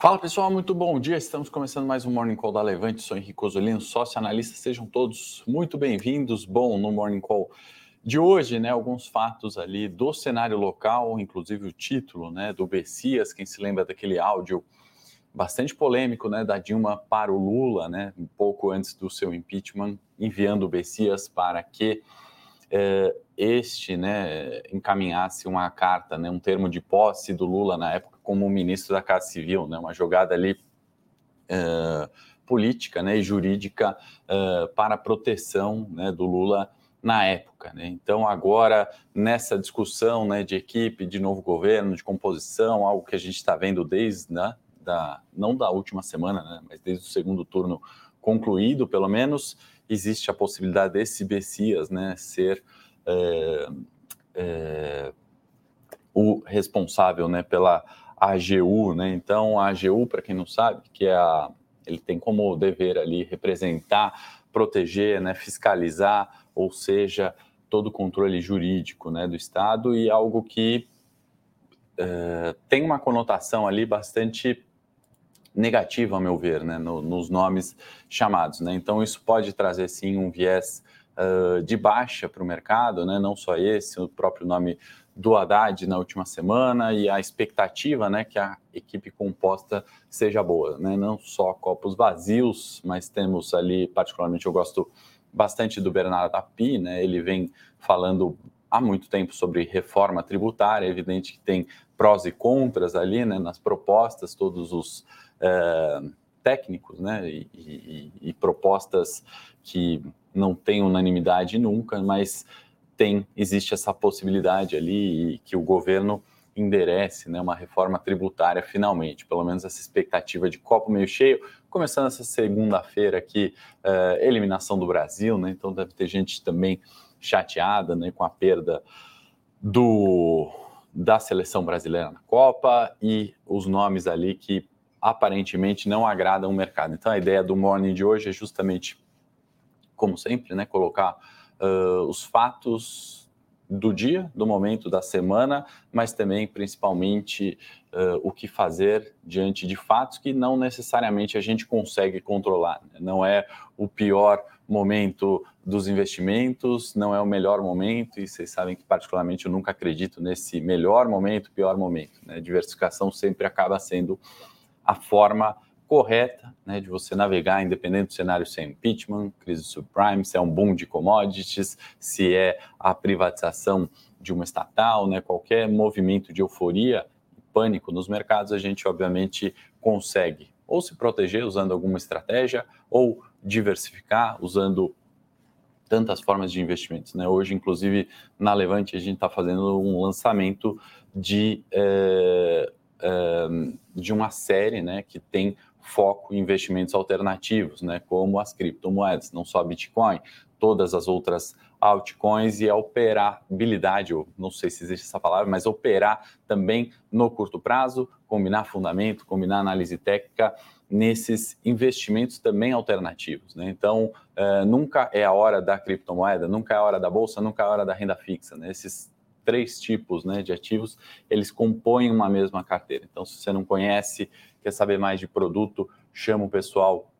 Fala pessoal, muito bom dia. Estamos começando mais um Morning Call da Levante. Sou Henrique Osolino, sócio analista. Sejam todos muito bem-vindos. Bom, no Morning Call de hoje, né, alguns fatos ali do cenário local, inclusive o título, né, do Bessias, quem se lembra daquele áudio bastante polêmico, né, da Dilma para o Lula, né, um pouco antes do seu impeachment, enviando o Bessias para que eh, este, né, encaminhasse uma carta, né, um termo de posse do Lula na época como ministro da Casa Civil, né, uma jogada ali uh, política né, e jurídica uh, para a proteção né, do Lula na época. Né? Então, agora, nessa discussão né, de equipe, de novo governo, de composição, algo que a gente está vendo desde, né, da, não da última semana, né, mas desde o segundo turno concluído, pelo menos, existe a possibilidade desse Bessias né, ser o responsável né, pela AGU, né? Então, a AGU, para quem não sabe, que é a, ele tem como dever ali representar, proteger, né, fiscalizar, ou seja, todo o controle jurídico né, do Estado e algo que uh, tem uma conotação ali bastante negativa, ao meu ver, né, no, nos nomes chamados. Né? Então, isso pode trazer, sim, um viés de baixa para o mercado, né? não só esse, o próprio nome do Haddad na última semana e a expectativa né, que a equipe composta seja boa. Né? Não só copos vazios, mas temos ali, particularmente, eu gosto bastante do Bernardo Api, né? ele vem falando há muito tempo sobre reforma tributária, é evidente que tem prós e contras ali né, nas propostas, todos os é, técnicos né, e, e, e propostas que não têm unanimidade nunca, mas tem, existe essa possibilidade ali e que o governo enderece né, uma reforma tributária finalmente, pelo menos essa expectativa de copo meio cheio, começando essa segunda-feira aqui, uh, eliminação do Brasil, né, então deve ter gente também chateada né, com a perda do, da seleção brasileira na Copa e os nomes ali que aparentemente não agradam o mercado. Então a ideia do morning de hoje é justamente, como sempre, né, colocar uh, os fatos do dia, do momento, da semana, mas também, principalmente, uh, o que fazer diante de fatos que não necessariamente a gente consegue controlar. Né? Não é o pior momento dos investimentos, não é o melhor momento, e vocês sabem que, particularmente, eu nunca acredito nesse melhor momento, pior momento. Né? Diversificação sempre acaba sendo a forma correta né, de você navegar, independente do cenário se é impeachment, crise subprime, se é um boom de commodities, se é a privatização de uma estatal, né, qualquer movimento de euforia e pânico nos mercados, a gente obviamente consegue ou se proteger usando alguma estratégia ou diversificar usando tantas formas de investimentos. Né? Hoje, inclusive, na Levante, a gente está fazendo um lançamento de, é, de uma série né, que tem foco em investimentos alternativos, né, como as criptomoedas, não só Bitcoin, todas as outras altcoins e a operabilidade, ou não sei se existe essa palavra, mas operar também no curto prazo, combinar fundamento, combinar análise técnica nesses investimentos também alternativos. Né? Então, uh, nunca é a hora da criptomoeda, nunca é a hora da bolsa, nunca é a hora da renda fixa. Né? Esses três tipos né, de ativos, eles compõem uma mesma carteira. Então, se você não conhece quer saber mais de produto, chama o pessoal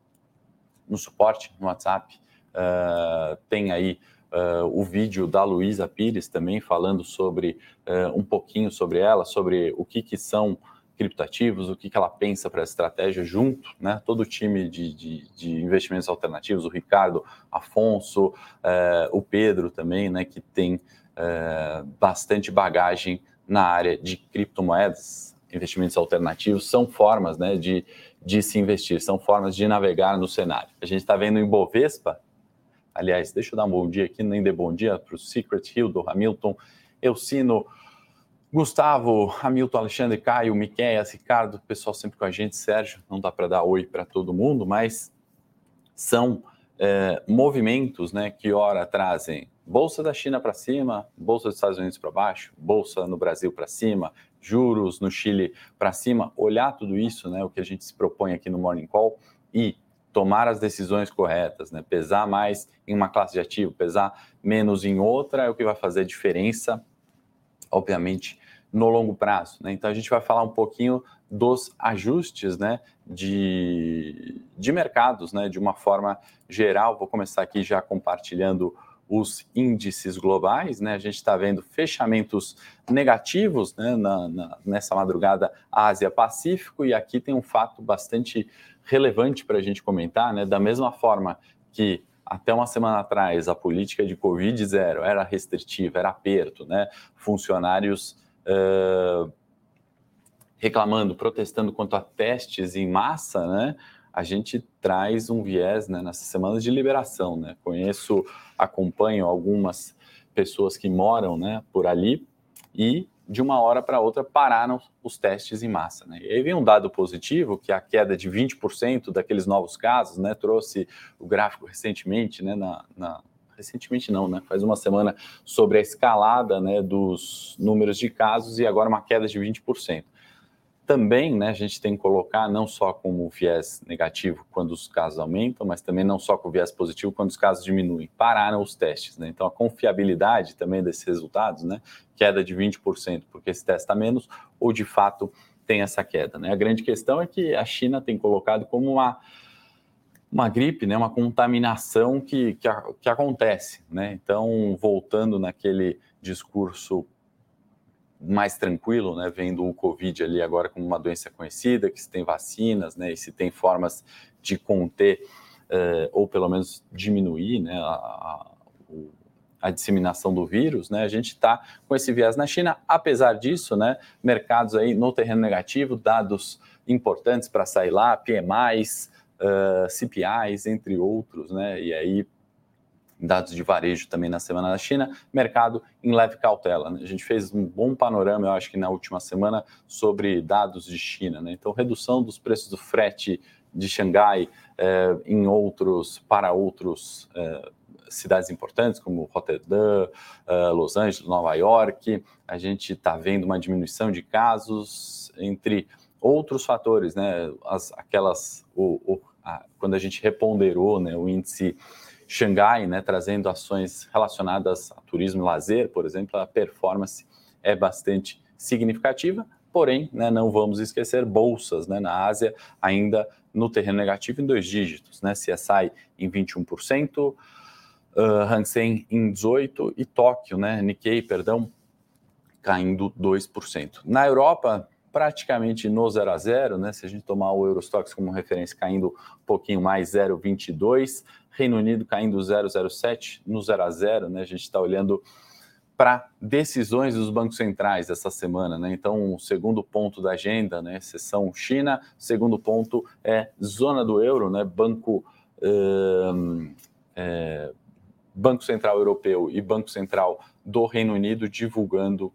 no suporte, no WhatsApp. Uh, tem aí uh, o vídeo da Luísa Pires também falando sobre uh, um pouquinho sobre ela, sobre o que, que são criptativos, o que, que ela pensa para a estratégia junto, né? Todo o time de, de, de, investimentos alternativos, o Ricardo, Afonso, o Pedro também, né? Que tem bastante bagagem na área de criptomoedas, investimentos alternativos são formas né, de, de se investir, são formas de navegar no cenário. A gente está vendo em Bovespa, aliás, deixa eu dar um bom dia aqui, nem de bom dia para o Secret Hill, do Hamilton, Elcino, Gustavo, Hamilton, Alexandre, Caio, Miqueias, Ricardo, pessoal sempre com a gente, Sérgio, não dá para dar oi para todo mundo, mas são é, movimentos né, que ora trazem bolsa da China para cima, bolsa dos Estados Unidos para baixo, bolsa no Brasil para cima, juros no Chile para cima, olhar tudo isso, né, o que a gente se propõe aqui no Morning Call e tomar as decisões corretas, né, pesar mais em uma classe de ativo, pesar menos em outra, é o que vai fazer diferença, obviamente, no longo prazo. Né? Então a gente vai falar um pouquinho dos ajustes né, de, de mercados, né, de uma forma geral. Vou começar aqui já compartilhando os índices globais, né? A gente está vendo fechamentos negativos né, na, na, nessa madrugada Ásia-Pacífico, e aqui tem um fato bastante relevante para a gente comentar, né? Da mesma forma que até uma semana atrás a política de Covid zero era restritiva, era aperto, né? Funcionários uh, reclamando, protestando quanto a testes em massa, né? A gente traz um viés né, nessas semanas de liberação, né? Conheço, acompanho algumas pessoas que moram né, por ali e de uma hora para outra pararam os testes em massa. Né? E aí vem um dado positivo, que é a queda de 20% daqueles novos casos, né? trouxe o gráfico recentemente, né? na, na, recentemente não, né? faz uma semana, sobre a escalada né, dos números de casos e agora uma queda de 20% também né, a gente tem que colocar não só como viés negativo quando os casos aumentam, mas também não só com viés positivo quando os casos diminuem. Pararam os testes, né? Então a confiabilidade também desses resultados, né? Queda de 20%, porque se testa menos, ou de fato tem essa queda. Né? A grande questão é que a China tem colocado como uma, uma gripe, né? uma contaminação que, que, que acontece. Né? Então, voltando naquele discurso mais tranquilo, né, vendo o Covid ali agora como uma doença conhecida, que se tem vacinas, né, e se tem formas de conter uh, ou pelo menos diminuir, né, a, a, a disseminação do vírus, né, a gente está com esse viés na China. Apesar disso, né, mercados aí no terreno negativo, dados importantes para sair lá, PMIs, uh, CPIs, entre outros, né, e aí dados de varejo também na semana da China, mercado em leve cautela. Né? A gente fez um bom panorama, eu acho que na última semana, sobre dados de China. Né? Então, redução dos preços do frete de Xangai eh, em outros, para outros eh, cidades importantes, como Rotterdam, eh, Los Angeles, Nova York. A gente está vendo uma diminuição de casos, entre outros fatores, né? As, aquelas, o, o, a, quando a gente reponderou né, o índice Xangai, né, trazendo ações relacionadas a turismo e lazer, por exemplo, a performance é bastante significativa, porém, né, não vamos esquecer bolsas né, na Ásia ainda no terreno negativo em dois dígitos, né, CSI em 21%, uh, Hang Seng em 18% e Tóquio, né, Nikkei, perdão, caindo 2%. Na Europa, praticamente no 0 a 0, né? Se a gente tomar o Eurostox como referência, caindo um pouquinho mais 0,22, Reino Unido caindo 0,07 no 0 a 0, né? A gente está olhando para decisões dos bancos centrais essa semana, né? Então, o segundo ponto da agenda, né? Sessão China, segundo ponto é zona do euro, né? Banco é, Banco Central Europeu e Banco Central do Reino Unido divulgando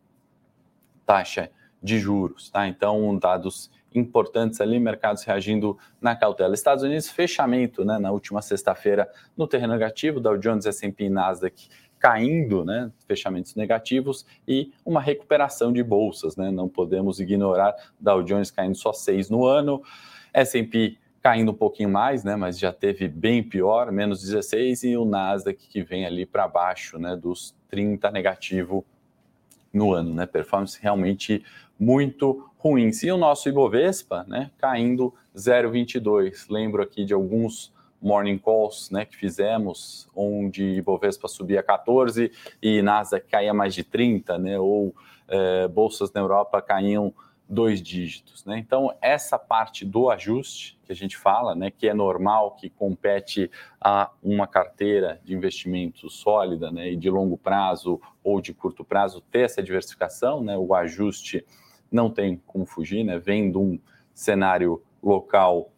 taxa de juros, tá? Então, dados importantes ali, mercados reagindo na cautela. Estados Unidos, fechamento, né, na última sexta-feira no terreno negativo, Dow Jones, S&P e Nasdaq caindo, né, fechamentos negativos e uma recuperação de bolsas, né? Não podemos ignorar Dow Jones caindo só 6 no ano, S&P caindo um pouquinho mais, né, mas já teve bem pior, menos 16 e o Nasdaq que vem ali para baixo, né, dos 30 negativo no ano, né? Performance realmente muito ruins. E o nosso Ibovespa, né, caindo 0,22. Lembro aqui de alguns morning calls né, que fizemos, onde Ibovespa subia 14 e Nasdaq caía mais de 30, né, ou é, bolsas na Europa caíam dois dígitos. Né? Então, essa parte do ajuste que a gente fala, né, que é normal, que compete a uma carteira de investimento sólida né, e de longo prazo ou de curto prazo, ter essa diversificação, né, o ajuste não tem como fugir, né, vem de um cenário local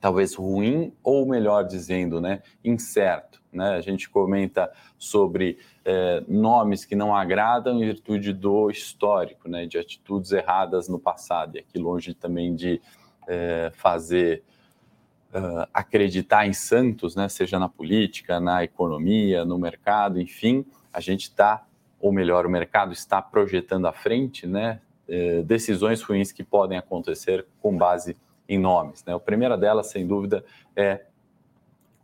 talvez ruim, ou melhor dizendo, né, incerto. Né? A gente comenta sobre é, nomes que não agradam em virtude do histórico, né, de atitudes erradas no passado, e aqui longe também de é, fazer uh, acreditar em santos, né, seja na política, na economia, no mercado, enfim, a gente está, ou melhor, o mercado está projetando à frente, né, é, decisões ruins que podem acontecer com base em nomes. Né? A primeira delas, sem dúvida, é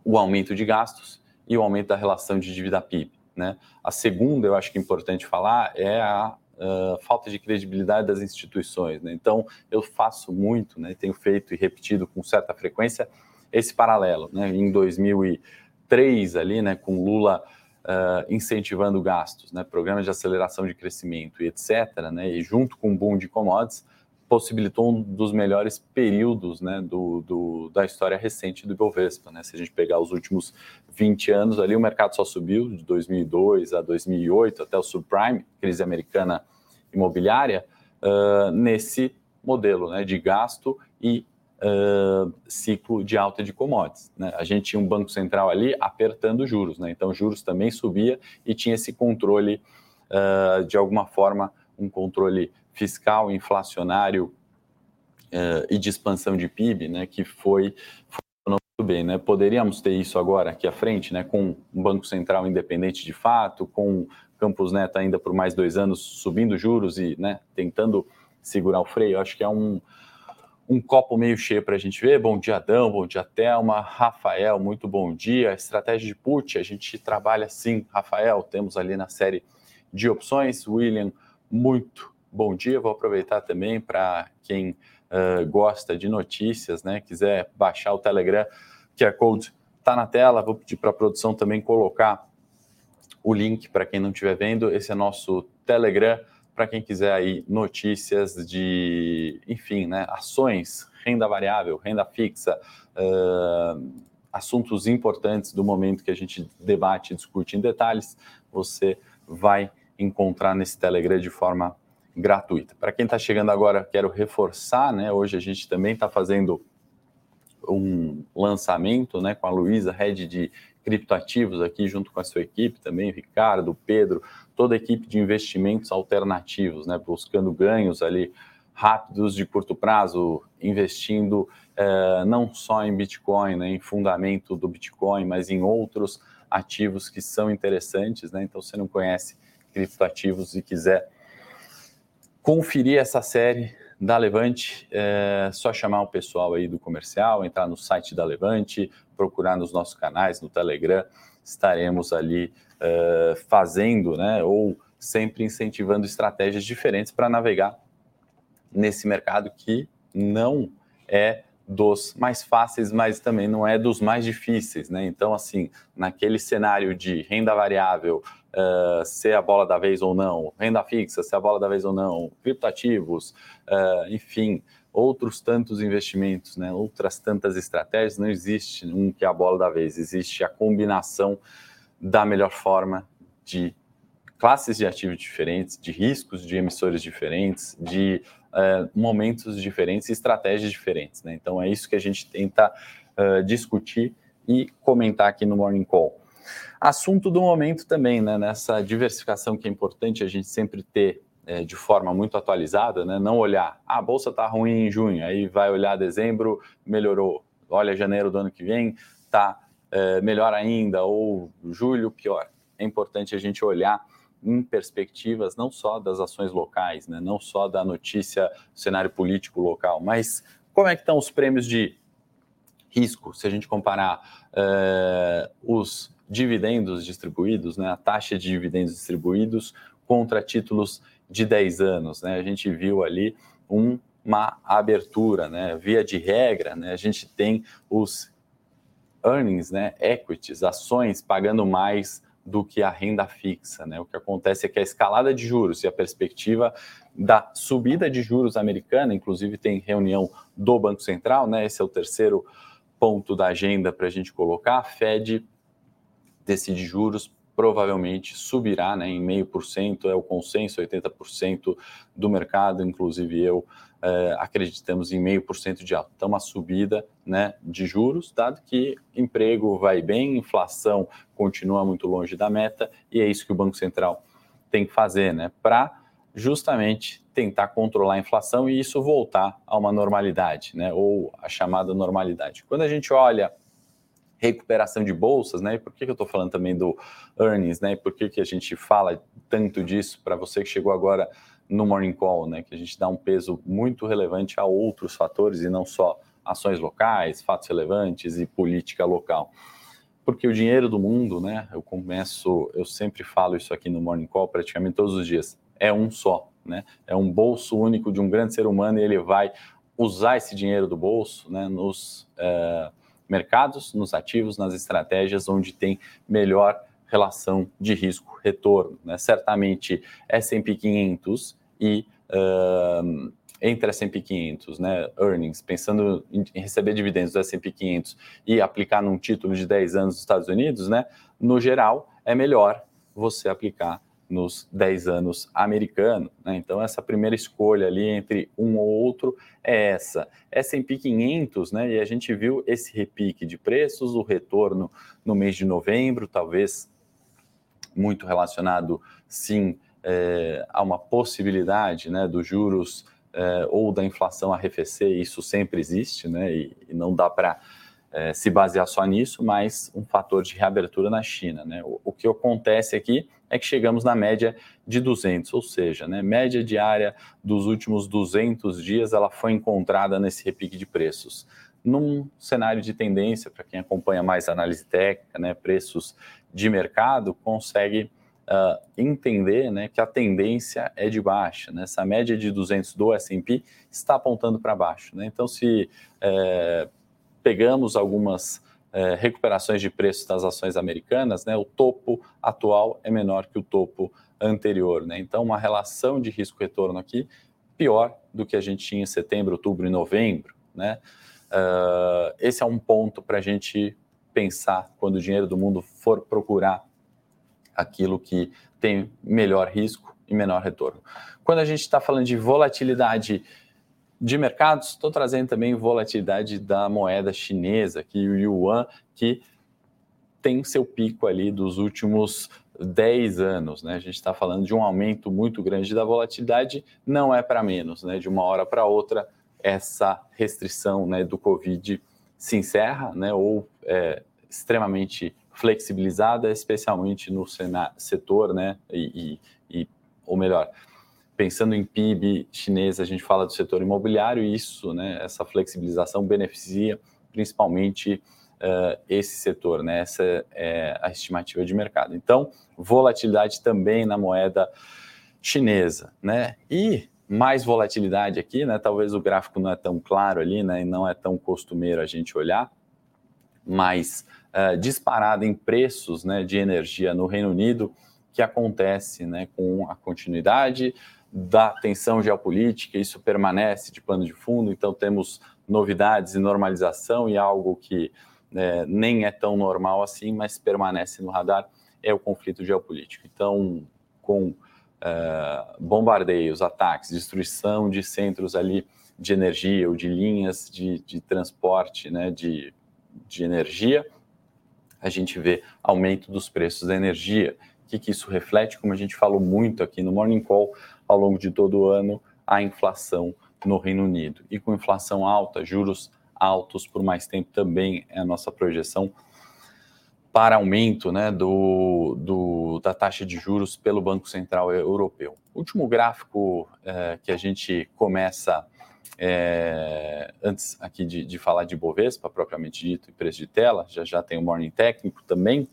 o aumento de gastos e o aumento da relação de dívida PIB. Né? A segunda, eu acho que é importante falar, é a uh, falta de credibilidade das instituições. Né? Então, eu faço muito, né, tenho feito e repetido com certa frequência esse paralelo. Né? Em 2003, ali, né, com Lula uh, incentivando gastos, né, programas de aceleração de crescimento e etc., né, e junto com o boom de commodities, possibilitou um dos melhores períodos né, do, do, da história recente do Ibovespa. Né? Se a gente pegar os últimos 20 anos ali, o mercado só subiu de 2002 a 2008, até o subprime, crise americana imobiliária, uh, nesse modelo né, de gasto e ciclo de alta de commodities. Né? A gente tinha um Banco Central ali apertando juros, né? então juros também subia e tinha esse controle, uh, de alguma forma, um controle fiscal, inflacionário uh, e de expansão de PIB, né, que foi muito bem. Né? Poderíamos ter isso agora aqui à frente, né, com um Banco Central independente de fato, com Campos Neto ainda por mais dois anos subindo juros e né, tentando segurar o freio. Acho que é um, um copo meio cheio para a gente ver. Bom dia, Adão, bom dia, Thelma. Rafael, muito bom dia. Estratégia de put, a gente trabalha sim, Rafael. Temos ali na série de opções. William, muito bom dia. Vou aproveitar também para quem uh, gosta de notícias, né? Quiser baixar o Telegram, que a Code está na tela. Vou pedir para a produção também colocar o link para quem não estiver vendo. Esse é nosso Telegram para quem quiser aí notícias de, enfim, né, ações, renda variável, renda fixa, uh, assuntos importantes do momento que a gente debate e discute em detalhes, você vai encontrar nesse Telegram de forma gratuita. Para quem está chegando agora, quero reforçar, né? Hoje a gente também está fazendo um lançamento, né, com a Luísa, head de criptoativos aqui, junto com a sua equipe também, Ricardo, Pedro, toda a equipe de investimentos alternativos, né, buscando ganhos ali rápidos de curto prazo, investindo eh, não só em Bitcoin, né, em fundamento do Bitcoin, mas em outros ativos que são interessantes, né? Então, se você não conhece criptoativos e quiser conferir essa série da Levante, é só chamar o pessoal aí do comercial, entrar no site da Levante, procurar nos nossos canais, no Telegram, estaremos ali uh, fazendo, né, ou sempre incentivando estratégias diferentes para navegar nesse mercado que não é dos mais fáceis, mas também não é dos mais difíceis, né? Então, assim, naquele cenário de renda variável, uh, ser a bola da vez ou não, renda fixa, ser a bola da vez ou não, criptativos, uh, enfim, outros tantos investimentos, né? outras tantas estratégias, não existe um que é a bola da vez, existe a combinação da melhor forma de classes de ativos diferentes, de riscos de emissores diferentes, de uh, momentos diferentes e estratégias diferentes. Né? Então, é isso que a gente tenta uh, discutir e comentar aqui no Morning Call. Assunto do momento também, né? nessa diversificação que é importante a gente sempre ter é, de forma muito atualizada, né? não olhar, ah, a bolsa está ruim em junho, aí vai olhar dezembro, melhorou, olha janeiro do ano que vem, está é, melhor ainda, ou julho, pior. É importante a gente olhar em perspectivas não só das ações locais, né? não só da notícia, cenário político local, mas como é que estão os prêmios de risco, se a gente comparar é, os dividendos distribuídos, né, a taxa de dividendos distribuídos contra títulos de 10 anos. Né? A gente viu ali um, uma abertura, né? via de regra, né? a gente tem os earnings, né? equities, ações pagando mais do que a renda fixa. Né? O que acontece é que a escalada de juros e a perspectiva da subida de juros americana, inclusive tem reunião do Banco Central, né? esse é o terceiro ponto da agenda para a gente colocar, a Fed decide juros, provavelmente subirá né, em meio por cento, é o consenso, 80% do mercado, inclusive eu, é, acreditamos em meio por cento de alta. Então, uma subida né, de juros, dado que emprego vai bem, inflação continua muito longe da meta, e é isso que o Banco Central tem que fazer, né, para justamente tentar controlar a inflação e isso voltar a uma normalidade, né, ou a chamada normalidade. Quando a gente olha recuperação de bolsas, né? Por que, eu estou falando também do earnings, né? Por que, que a gente fala tanto disso para você que chegou agora no Morning Call, né? Que a gente dá um peso muito relevante a outros fatores e não só ações locais, fatos relevantes e política local. Porque o dinheiro do mundo, né? Eu começo, eu sempre falo isso aqui no Morning Call praticamente todos os dias, é um só, né? É um bolso único de um grande ser humano e ele vai usar esse dinheiro do bolso né, nos uh, mercados, nos ativos, nas estratégias onde tem melhor relação de risco-retorno. Né? Certamente S&P 500 e uh, entre S&P 500, né, earnings, pensando em receber dividendos do S&P 500 e aplicar num título de 10 anos dos Estados Unidos, né, no geral, é melhor você aplicar nos 10 anos americano. Né? Então, essa primeira escolha ali entre um ou outro é essa. S&P 500, né? e a gente viu esse repique de preços, o retorno no mês de novembro, talvez muito relacionado, sim, é, a uma possibilidade né, dos juros é, ou da inflação arrefecer, isso sempre existe, né, e, e não dá para é, se basear só nisso, mas um fator de reabertura na China. Né? O, o, que acontece aqui é que chegamos na média de 200, ou seja, né, média diária dos últimos 200 dias ela foi encontrada nesse repique de preços. Num cenário de tendência, para quem acompanha mais análise técnica, né, preços de mercado, consegue uh, entender né, que a tendência é de baixa. Né? Essa média de 200 do S&P está apontando para baixo. Né? Então, se é, pegamos algumas é, recuperações de preços das ações americanas, né, o topo atual é menor que o topo anterior. Né? Então, uma relação de risco-retorno aqui pior do que a gente tinha em setembro, outubro e novembro. Né? Uh, esse é um ponto para a gente pensar quando o dinheiro do mundo for procurar aquilo que tem melhor risco e menor retorno. Quando a gente está falando de volatilidade de mercados, estou trazendo também volatilidade da moeda chinesa, que o yuan, que tem seu pico ali dos últimos 10 anos, né? A gente está falando de um aumento muito grande da volatilidade, não é para menos, né? De uma hora para outra, essa restrição né, do Covid se encerra, né? Ou é extremamente flexibilizada, especialmente no setor, né? E, e, e, ou melhor, pensando em PIB chinês, a gente fala do setor imobiliário e isso, né? Essa flexibilização beneficia principalmente uh, esse setor, né? Essa é a estimativa de mercado. Então, volatilidade também na moeda chinesa, né? E mais volatilidade aqui, né? Talvez o gráfico não é tão claro ali, né? E não é tão costumeiro a gente olhar, mas uh, disparada em preços né, de energia no Reino Unido, que acontece né, com a continuidade da tensão geopolítica, isso permanece de pano de fundo, então temos novidades e normalização e algo que né, nem é tão normal assim, mas permanece no radar, é o conflito geopolítico. Então, com uh, bombardeios, ataques, destruição de centros ali de energia ou de linhas de, de transporte né, de, de energia, a gente vê aumento dos preços da energia. O que, que isso reflete? Como a gente falou muito aqui no Morning Call, ao longo de todo o ano, a inflação no Reino Unido. E com inflação alta, juros altos por mais tempo também é a nossa projeção para aumento né, do, do, da taxa de juros pelo Banco Central Europeu. Último gráfico é, que a gente começa é, antes aqui de, de, falar de Bovespa, propriamente dito, e preço de tela, já já tem o Morning Técnico também,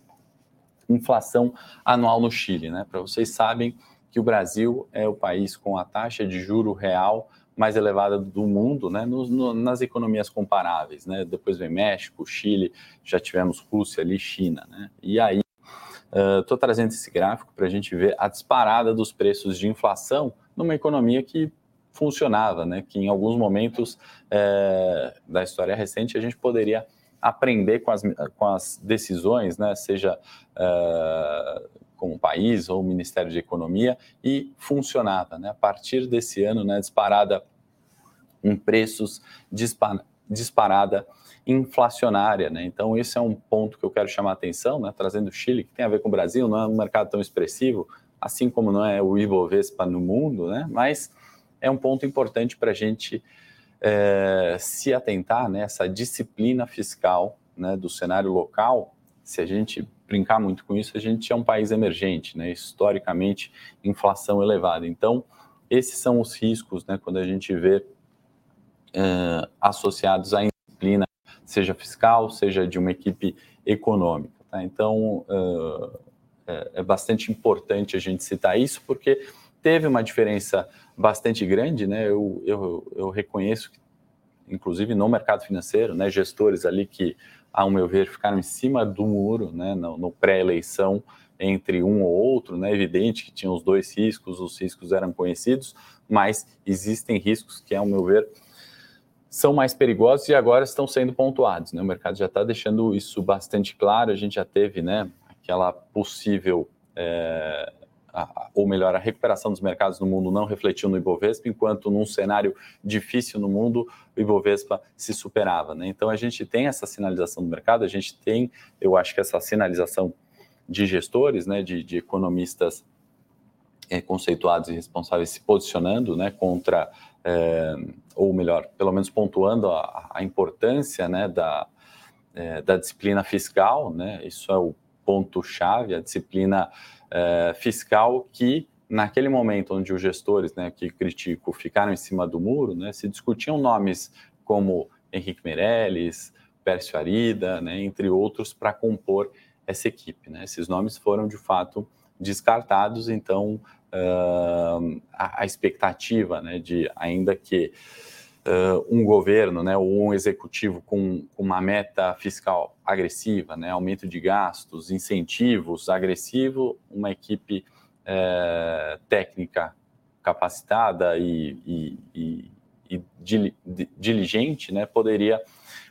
inflação anual no Chile. Né? Para vocês sabem que o Brasil é o país com a taxa de juro real mais elevada do mundo, né, no, no, nas economias comparáveis, né, depois vem México, Chile, já tivemos Rússia ali, China, né, e aí estou uh, trazendo esse gráfico para a gente ver a disparada dos preços de inflação numa economia que funcionava, né? Que em alguns momentos é, da história recente a gente poderia aprender com as, com as decisões, né? Seja é, com o país ou o Ministério de Economia e funcionava, né? A partir desse ano, né? Disparada em preços, dispar, disparada inflacionária, né? Então esse é um ponto que eu quero chamar a atenção, né? Trazendo o Chile que tem a ver com o Brasil, não é um mercado tão expressivo, assim como não é o Ibovespa no mundo, né? Mas é um ponto importante para a gente é, se atentar nessa né, disciplina fiscal né, do cenário local. Se a gente brincar muito com isso, a gente é um país emergente, né, historicamente, inflação elevada. Então, esses são os riscos né, quando a gente vê é, associados à disciplina, seja fiscal, seja de uma equipe econômica. Tá? Então, é, é, é bastante importante a gente citar isso, porque teve uma diferença bastante grande, né? Eu, eu, eu reconheço que, inclusive no mercado financeiro, né, gestores ali que, ao meu ver, ficaram em cima do muro, né, no, no pré-eleição, entre um ou outro, né? Evidente que tinham os dois riscos, os riscos eram conhecidos, mas existem riscos que, ao meu ver, são mais perigosos e agora estão sendo pontuados. Né? O mercado já está deixando isso bastante claro. A gente já teve né, aquela possível, é, ou melhor, a recuperação dos mercados no mundo não refletiu no Ibovespa, enquanto num cenário difícil no mundo, o Ibovespa se superava. Né? Então a gente tem essa sinalização do mercado, a gente tem, eu acho que essa sinalização de gestores, né, de, de economistas é, conceituados e responsáveis se posicionando né, contra é, ou melhor, pelo menos pontuando a, a importância né, da, é, da disciplina fiscal, né, isso é o ponto-chave, a disciplina é, fiscal que, naquele momento onde os gestores né, que critico ficaram em cima do muro, né, se discutiam nomes como Henrique Meirelles, Pércio Arida, né, entre outros, para compor essa equipe. Né? Esses nomes foram, de fato, descartados, então uh, a, a, expectativa né, de, ainda que uh, um governo né, ou um executivo com, com, uma meta fiscal agressiva, né, aumento de gastos, incentivos agressivo, uma equipe uh, técnica capacitada e, e, e, e diligente né, poderia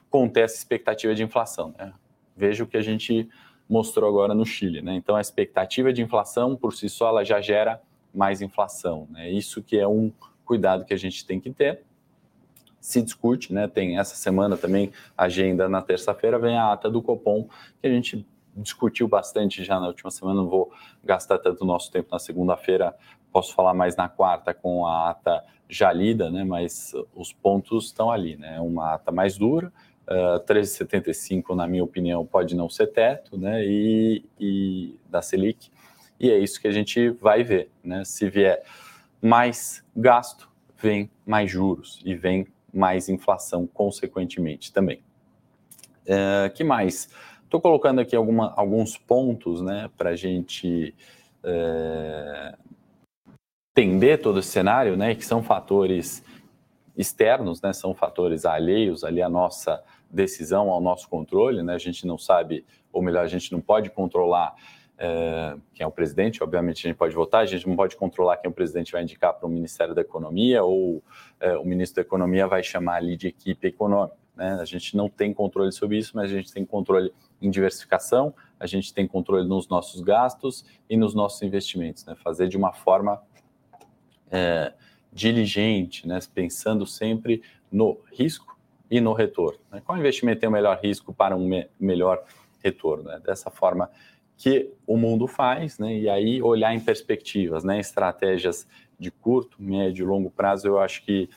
conter essa expectativa de inflação. Né? Veja o que a gente mostrou agora no Chile. Né? Então, a expectativa de inflação, por si só, ela já gera mais inflação. Né? Isso que é um cuidado que a gente tem que ter. Se discute, né? Tem essa semana também, agenda na terça-feira, vem a ata do Copom, que a gente discutiu bastante já na última semana, não vou gastar tanto nosso tempo na segunda-feira, posso falar mais na quarta com a ata já lida, né? Mas os pontos estão ali, né? Uma ata mais dura, uh, 13,75, na minha opinião, pode não ser teto, né? E, e da Selic, e é isso que a gente vai ver. Né? Se vier mais gasto, vem mais juros e vem mais inflação, consequentemente, também. É, que mais? Estou colocando aqui alguma, alguns pontos né, para a gente é, entender todo esse cenário, né, que são fatores externos, né, são fatores alheios ali à nossa decisão, ao nosso controle. Né, a gente não sabe, ou melhor, a gente não pode controlar é, quem é o presidente, obviamente a gente pode votar, a gente não pode controlar quem o presidente vai indicar para o Ministério da Economia ou é, o ministro da Economia vai chamar ali de equipe econômica. Né? A gente não tem controle sobre isso, mas a gente tem controle em diversificação, a gente tem controle nos nossos gastos e nos nossos investimentos, né? fazer de uma forma é, diligente, né? pensando sempre no risco e no retorno. Né? Qual investimento tem o melhor risco para um me melhor retorno? Né? Dessa forma, que o mundo faz, né? E aí olhar em perspectivas, né? Estratégias de curto, médio e longo prazo, eu acho que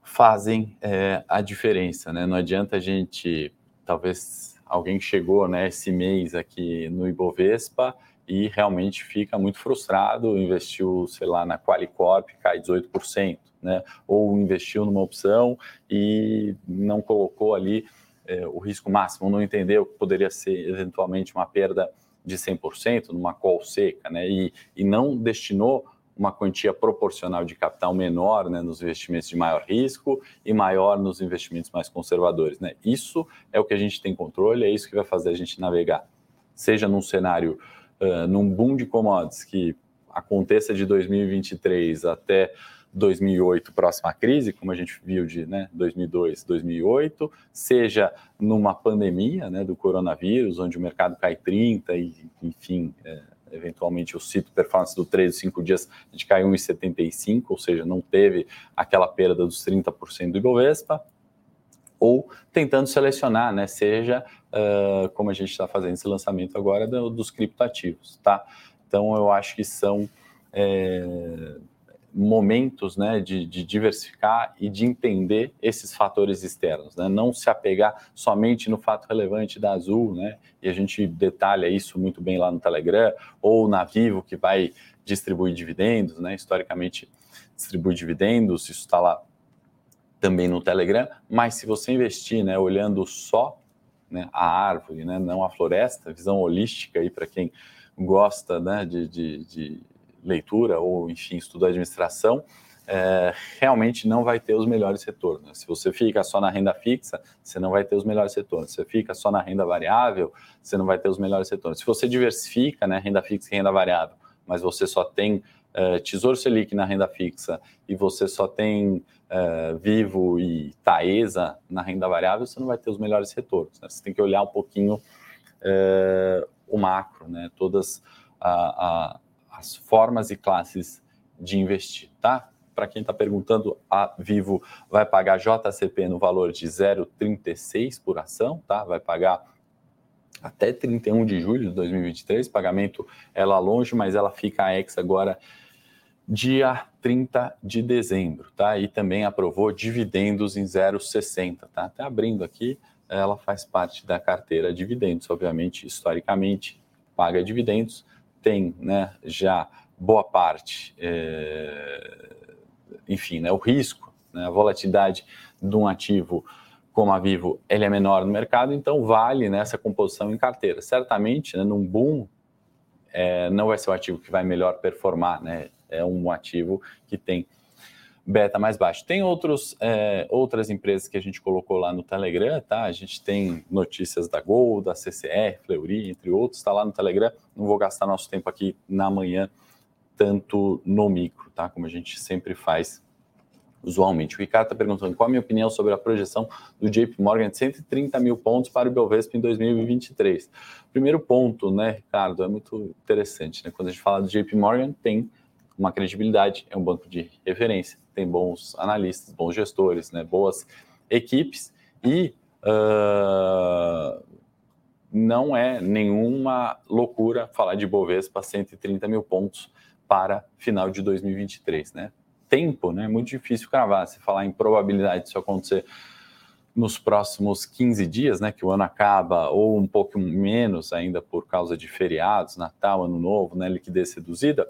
fazem é, a diferença, né? Não adianta a gente, talvez alguém chegou, né, esse mês aqui no Ibovespa e realmente fica muito frustrado, investiu, sei lá, na Qualicorp, cai 18%, né? Ou investiu numa opção e não colocou ali é, o risco máximo, não entendeu que poderia ser eventualmente uma perda de 100% numa call seca, né? E, e não destinou uma quantia proporcional de capital menor né, nos investimentos de maior risco e maior nos investimentos mais conservadores. Né? Isso é o que a gente tem controle, é isso que vai fazer a gente navegar. Seja num cenário, uh, num boom de commodities que aconteça de 2023 até 2008, próxima crise, como a gente viu de né, 2002, 2008, seja numa pandemia né, do coronavírus, onde o mercado cai 30 e, enfim, é, eventualmente eu cito performance do 3, 5 dias, a gente caiu 1,75, ou seja, não teve aquela perda dos 30% do Ibovespa, ou tentando selecionar, né, seja uh, como a gente está fazendo esse lançamento agora do, dos criptoativos, tá? Então eu acho que são é, momentos né, de, de, diversificar e de entender esses fatores externos, né? não se apegar somente no fato relevante da Azul, né? e a gente detalha isso muito bem lá no Telegram, ou na Vivo, que vai distribuir dividendos, né? historicamente distribui dividendos, isso está lá também no Telegram, mas se você investir né, olhando só né, a árvore, né, não a floresta, visão holística aí para quem gosta né, de, de, de leitura ou, enfim, estuda administração, é, realmente não vai ter os melhores retornos. Se você fica só na renda fixa, você não vai ter os melhores retornos. Se você fica só na renda variável, você não vai ter os melhores retornos. Se você diversifica, né, renda fixa e renda variável, mas você só tem é, Tesouro Selic na renda fixa e você só tem é, Vivo e Taesa na renda variável, você não vai ter os melhores retornos. Né? Você tem que olhar um pouquinho é, o macro, né? todas a, a, as formas e classes de investir, tá? Para quem está perguntando, a Vivo vai pagar JCP no valor de 0,36 por ação, tá? Vai pagar até 31 de julho de 2023. Pagamento ela longe, mas ela fica a ex agora dia 30 de dezembro, tá? E também aprovou dividendos em 0,60, tá? Até abrindo aqui, ela faz parte da carteira dividendos, obviamente, historicamente paga dividendos, tem, né, já boa parte, é, enfim, né, o risco, né, a volatilidade de um ativo como a Vivo, ele é menor no mercado, então vale nessa composição em carteira. Certamente, né, num boom, é, não vai ser o ativo que vai melhor performar, né? É um ativo que tem beta mais baixo. Tem outros, é, outras empresas que a gente colocou lá no Telegram, tá? A gente tem notícias da Gol, da CCR, Fleury, entre outros, está lá no Telegram. Não vou gastar nosso tempo aqui na manhã, tanto no micro, tá? Como a gente sempre faz usualmente. O Ricardo está perguntando qual a minha opinião sobre a projeção do JP Morgan de 130 mil pontos para o Belvespa em 2023. Primeiro ponto, né, Ricardo, é muito interessante, né? Quando a gente fala do JP Morgan, tem uma credibilidade, é um banco de referência, tem bons analistas, bons gestores, né, boas equipes e uh, não é nenhuma loucura falar de Bovespa 130 mil pontos para final de 2023, né? Tempo, né? É muito difícil cravar. Se falar em probabilidade disso acontecer nos próximos 15 dias, né, que o ano acaba, ou um pouco menos ainda por causa de feriados, Natal, Ano Novo, né, liquidez reduzida,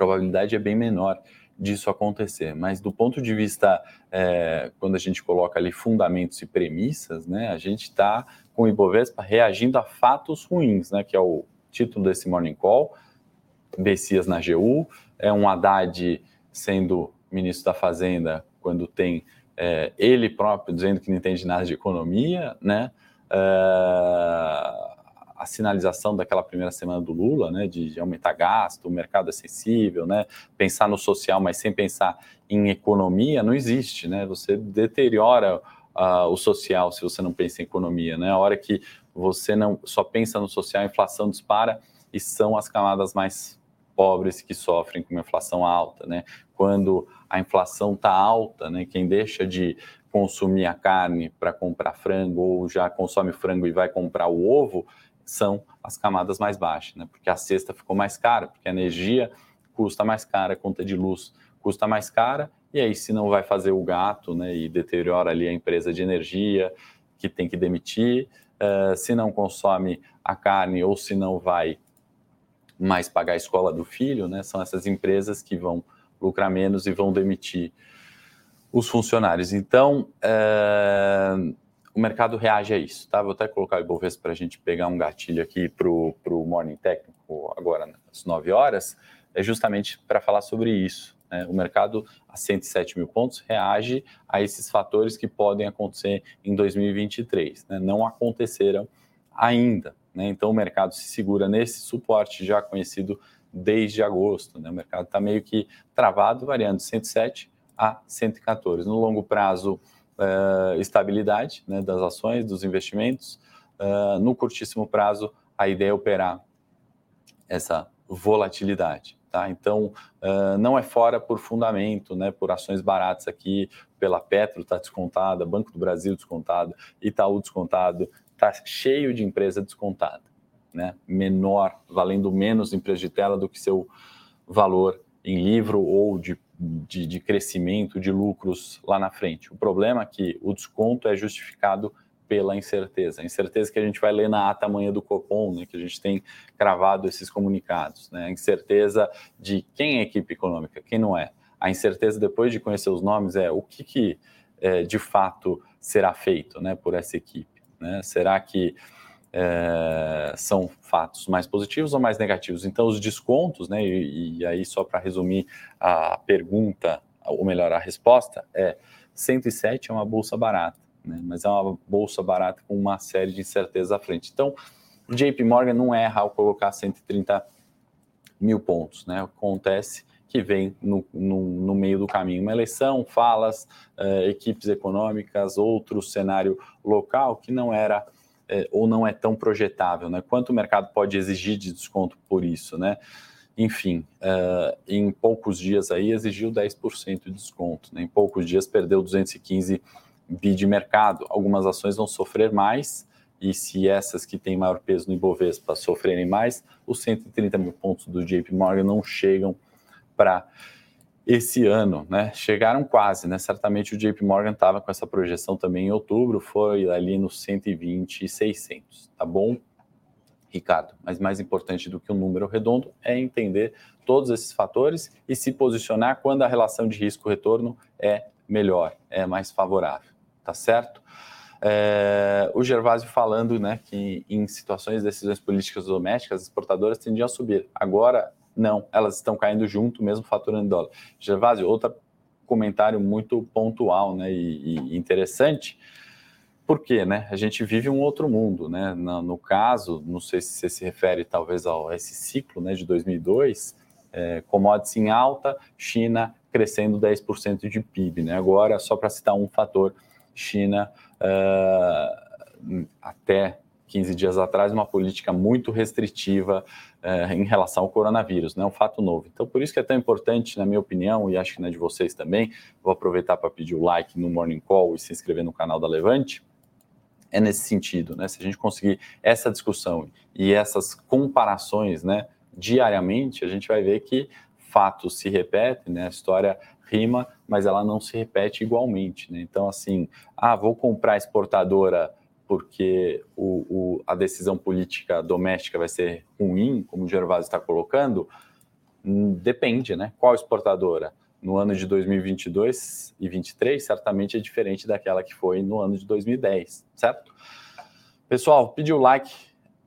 probabilidade é bem menor disso acontecer. Mas do ponto de vista, é, quando a gente coloca ali fundamentos e premissas, né, a gente está com o Ibovespa reagindo a fatos ruins, né, que é o título desse Morning Call, Bessias na GU, é um Haddad sendo ministro da Fazenda quando tem é, ele próprio dizendo que não entende nada de economia, né? É, a sinalização daquela primeira semana do Lula, né, de, de, aumentar gasto, o mercado é sensível, né, pensar no social, mas sem pensar em economia, não existe, né? Você deteriora uh, o social se você não pensa em economia, né? A hora que você não só pensa no social, a inflação dispara e são as camadas mais pobres que sofrem com uma inflação alta, né? Quando a inflação está alta, né? Quem deixa de consumir a carne para comprar frango ou já consome frango e vai comprar o ovo são as camadas mais baixas, né? Porque a cesta ficou mais cara, porque a energia custa mais cara, a conta de luz custa mais cara, e aí se não vai fazer o gato, né? E deteriora ali a empresa de energia que tem que demitir, uh, se não consome a carne ou se não vai mais pagar a escola do filho, né? São essas empresas que vão lucrar menos e vão demitir os funcionários. Então, é, o mercado reage a isso, tá? Vou até colocar o Ibovespa para a gente pegar um gatilho aqui para o Morning Técnico agora às 9 horas, é justamente para falar sobre isso. Né? O mercado a 107 mil pontos reage a esses fatores que podem acontecer em 2023. Né? Não aconteceram ainda. Né? Então, o mercado se segura nesse suporte já conhecido desde agosto. Né? O mercado está meio que travado, variando de 107 a 114. No longo prazo, uh, estabilidade né, das ações, dos investimentos. Uh, no curtíssimo prazo, a ideia é operar essa volatilidade. Tá? Então, uh, não é fora por fundamento, né, por ações baratas aqui, pela Petro está descontada, Banco do Brasil descontado, Itaú descontado, está cheio de empresa descontada, né? menor, valendo menos em preço de tela do que seu valor em livro ou de, de, de, crescimento de lucros lá na frente. O problema é que o desconto é justificado pela incerteza. A incerteza que a gente vai ler na ata amanhã do Copom, né, que a gente tem cravado esses comunicados. Né, a incerteza de quem é equipe econômica, quem não é. A incerteza, depois de conhecer os nomes, é o que, que é, de fato será feito né, por essa equipe. Né? Será que é, são fatos mais positivos ou mais negativos. Então, os descontos, né, e, e aí só para resumir a pergunta, ou melhor, a resposta, é 107 é uma bolsa barata, né, mas é uma bolsa barata com uma série de incertezas à frente. Então, JP Morgan não erra ao colocar 130 mil pontos. Né, acontece que vem no, no, no, meio do caminho. Uma eleição, falas, uh, equipes econômicas, outro cenário local que não era é, ou não é tão projetável, né? Quanto o mercado pode exigir de desconto por isso, né? Enfim, uh, em poucos dias aí exigiu 10% de desconto, né? Em poucos dias perdeu 215 bi de mercado. Algumas ações vão sofrer mais, e se essas que têm maior peso no Ibovespa sofrerem mais, os 130 mil pontos do JP Morgan não chegam para esse ano, né? Chegaram quase, né? Certamente o JP Morgan estava com essa projeção também em outubro, foi ali nos 120 e 600, tá bom? Ricardo, mas mais importante do que um número redondo é entender todos esses fatores e se posicionar quando a relação de risco-retorno é melhor, é mais favorável, tá certo? É, o Gervásio falando né, que em situações de decisões políticas domésticas, as exportadoras tendiam a subir. Agora não, elas estão caindo junto, mesmo faturando dólar. Gervásio, outro comentário muito pontual né, e, e interessante, porque né, a gente vive um outro mundo. Né? No, no, caso, não sei se você se refere talvez a esse ciclo né, de 2002, é, commodities em alta, China crescendo 10% de PIB. Né? Agora, só para citar um fator, China uh, até 15 dias atrás, uma política muito restritiva é, em relação ao coronavírus, não é um fato novo. Então, por isso que é tão importante, na minha opinião, e acho que na de vocês também, vou aproveitar para pedir o like no Morning Call e se inscrever no canal da Levante, é nesse sentido, né? Se a gente conseguir essa discussão e essas comparações, né, diariamente, a gente vai ver que fatos se repetem, né? A história rima, mas ela não se repete igualmente, né? Então, assim, ah, vou comprar exportadora porque o, o, a decisão política doméstica vai ser ruim, como o Gervásio está colocando, hum, depende, né? Qual exportadora? No ano de 2022 e 2023, certamente é diferente daquela que foi no ano de 2010, certo? Pessoal, pediu like,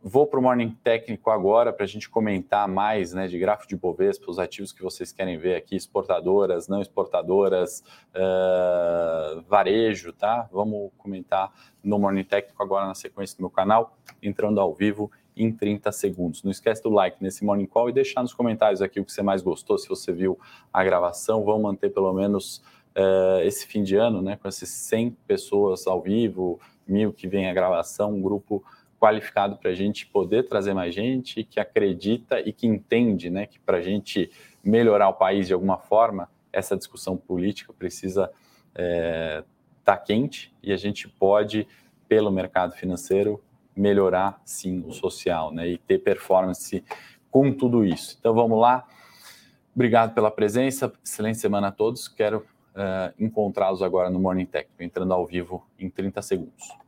Vou para o Morning Técnico agora para a gente comentar mais né, de gráfico de Bovespa, os ativos que vocês querem ver aqui, exportadoras, não exportadoras, uh, varejo, tá? Vamos comentar no Morning Técnico agora na sequência do meu canal, entrando ao vivo em 30 segundos. Não esquece do like nesse Morning Call e deixar nos comentários aqui o que você mais gostou, se você viu a gravação. Vamos manter pelo menos uh, esse fim de ano, né, com esses 100 pessoas ao vivo, mil que vem a gravação, um grupo qualificado para a gente poder trazer mais gente que acredita e que entende né, que para a gente melhorar o país de alguma forma, essa discussão política precisa estar é, tá quente e a gente pode, pelo mercado financeiro, melhorar sim o social né, e ter performance com tudo isso. Então vamos lá. Obrigado pela presença, excelente semana a todos. Quero uh, encontrá-los agora no Morning Tech, entrando ao vivo em 30 segundos.